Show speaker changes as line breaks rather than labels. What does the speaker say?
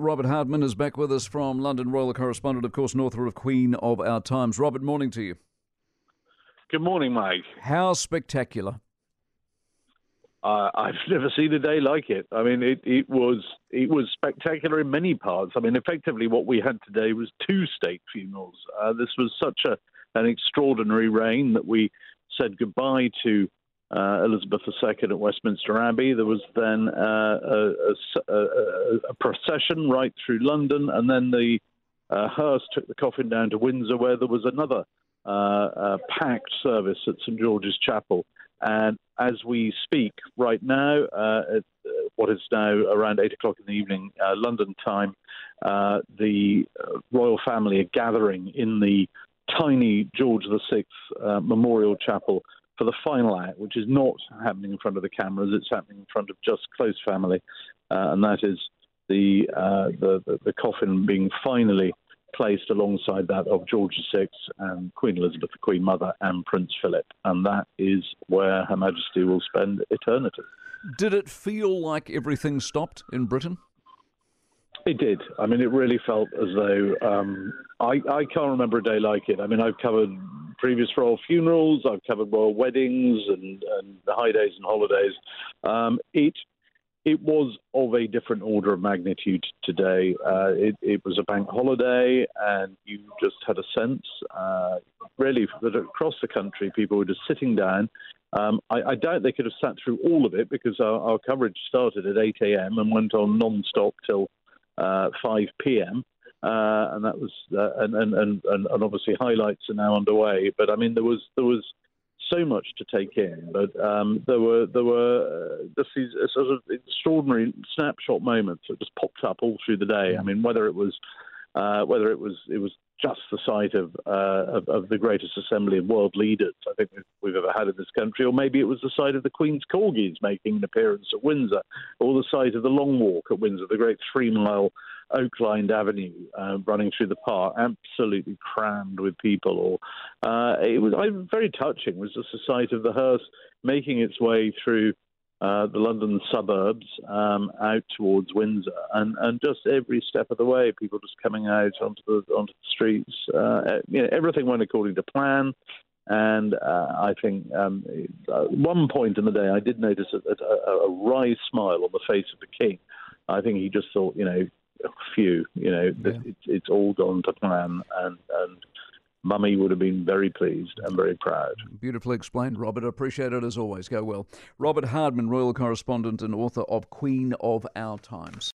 Robert Hardman is back with us from London, royal correspondent, of course, and author of Queen of Our Times. Robert, morning to you.
Good morning, Mike.
How spectacular!
Uh, I've never seen a day like it. I mean, it, it was it was spectacular in many parts. I mean, effectively, what we had today was two state funerals. Uh, this was such a an extraordinary reign that we said goodbye to uh, Elizabeth II at Westminster Abbey. There was then uh, a, a, a, procession right through London, and then the uh, hearse took the coffin down to Windsor, where there was another uh, packed service at St George's Chapel. And as we speak right now, uh, at what is now around eight o'clock in the evening, London time, the royal family are gathering in the tiny George VI Memorial Chapel for the final act, which is not happening in front of the cameras. It's happening in front of just close family, uh, and that is the, uh, the, the the coffin being finally placed alongside that of George VI and Queen Elizabeth, the Queen Mother, and Prince Philip, and that is where Her Majesty will spend eternity.
Did it feel like everything stopped in Britain?
It did. I mean, it really felt as though um, I, I can't remember a day like it. I mean, I've covered previous royal funerals. I've covered royal weddings and, and the high days and holidays. Um, it it was of a different order of magnitude today. Uh, it, it, was a bank holiday, and you just had a sense, uh, really, that across the country, people were just sitting down. Um, I, I, doubt they could have sat through all of it because our, our coverage started at 8 a.m. and went on non-stop till uh, 5 p.m. Uh, and that was uh, and, and, and and obviously highlights are now underway. But I mean, there was there was so much to take in, but um, there were there were uh, just these sort of extraordinary snapshot moments that just popped up all through the day. I mean, whether it was uh, whether it was it was just the sight of, uh, of, of the greatest assembly of world leaders I think we've, we've, ever had in this country, or maybe it was the sight of the Queen's corgis making an appearance at Windsor, or the sight of the Long Walk at Windsor, the great three-mile oak-lined avenue uh, running through the park, absolutely crammed with people. Or uh, it was I, very touching. Was just the sight of the hearse making its way through uh, the London suburbs um, out towards Windsor, and, and just every step of the way, people just coming out onto the onto the streets. Uh, you know, everything went according to plan. And uh, I think um, at one point in the day, I did notice a, a, a wry smile on the face of the king. I think he just thought, you know, phew, you know, yeah. it's, it's all gone to plan, and and Mummy would have been very pleased and very proud.
Beautifully explained, Robert. Appreciate it as always. Go well. Robert Hardman, Royal Correspondent and author of Queen of Our Times.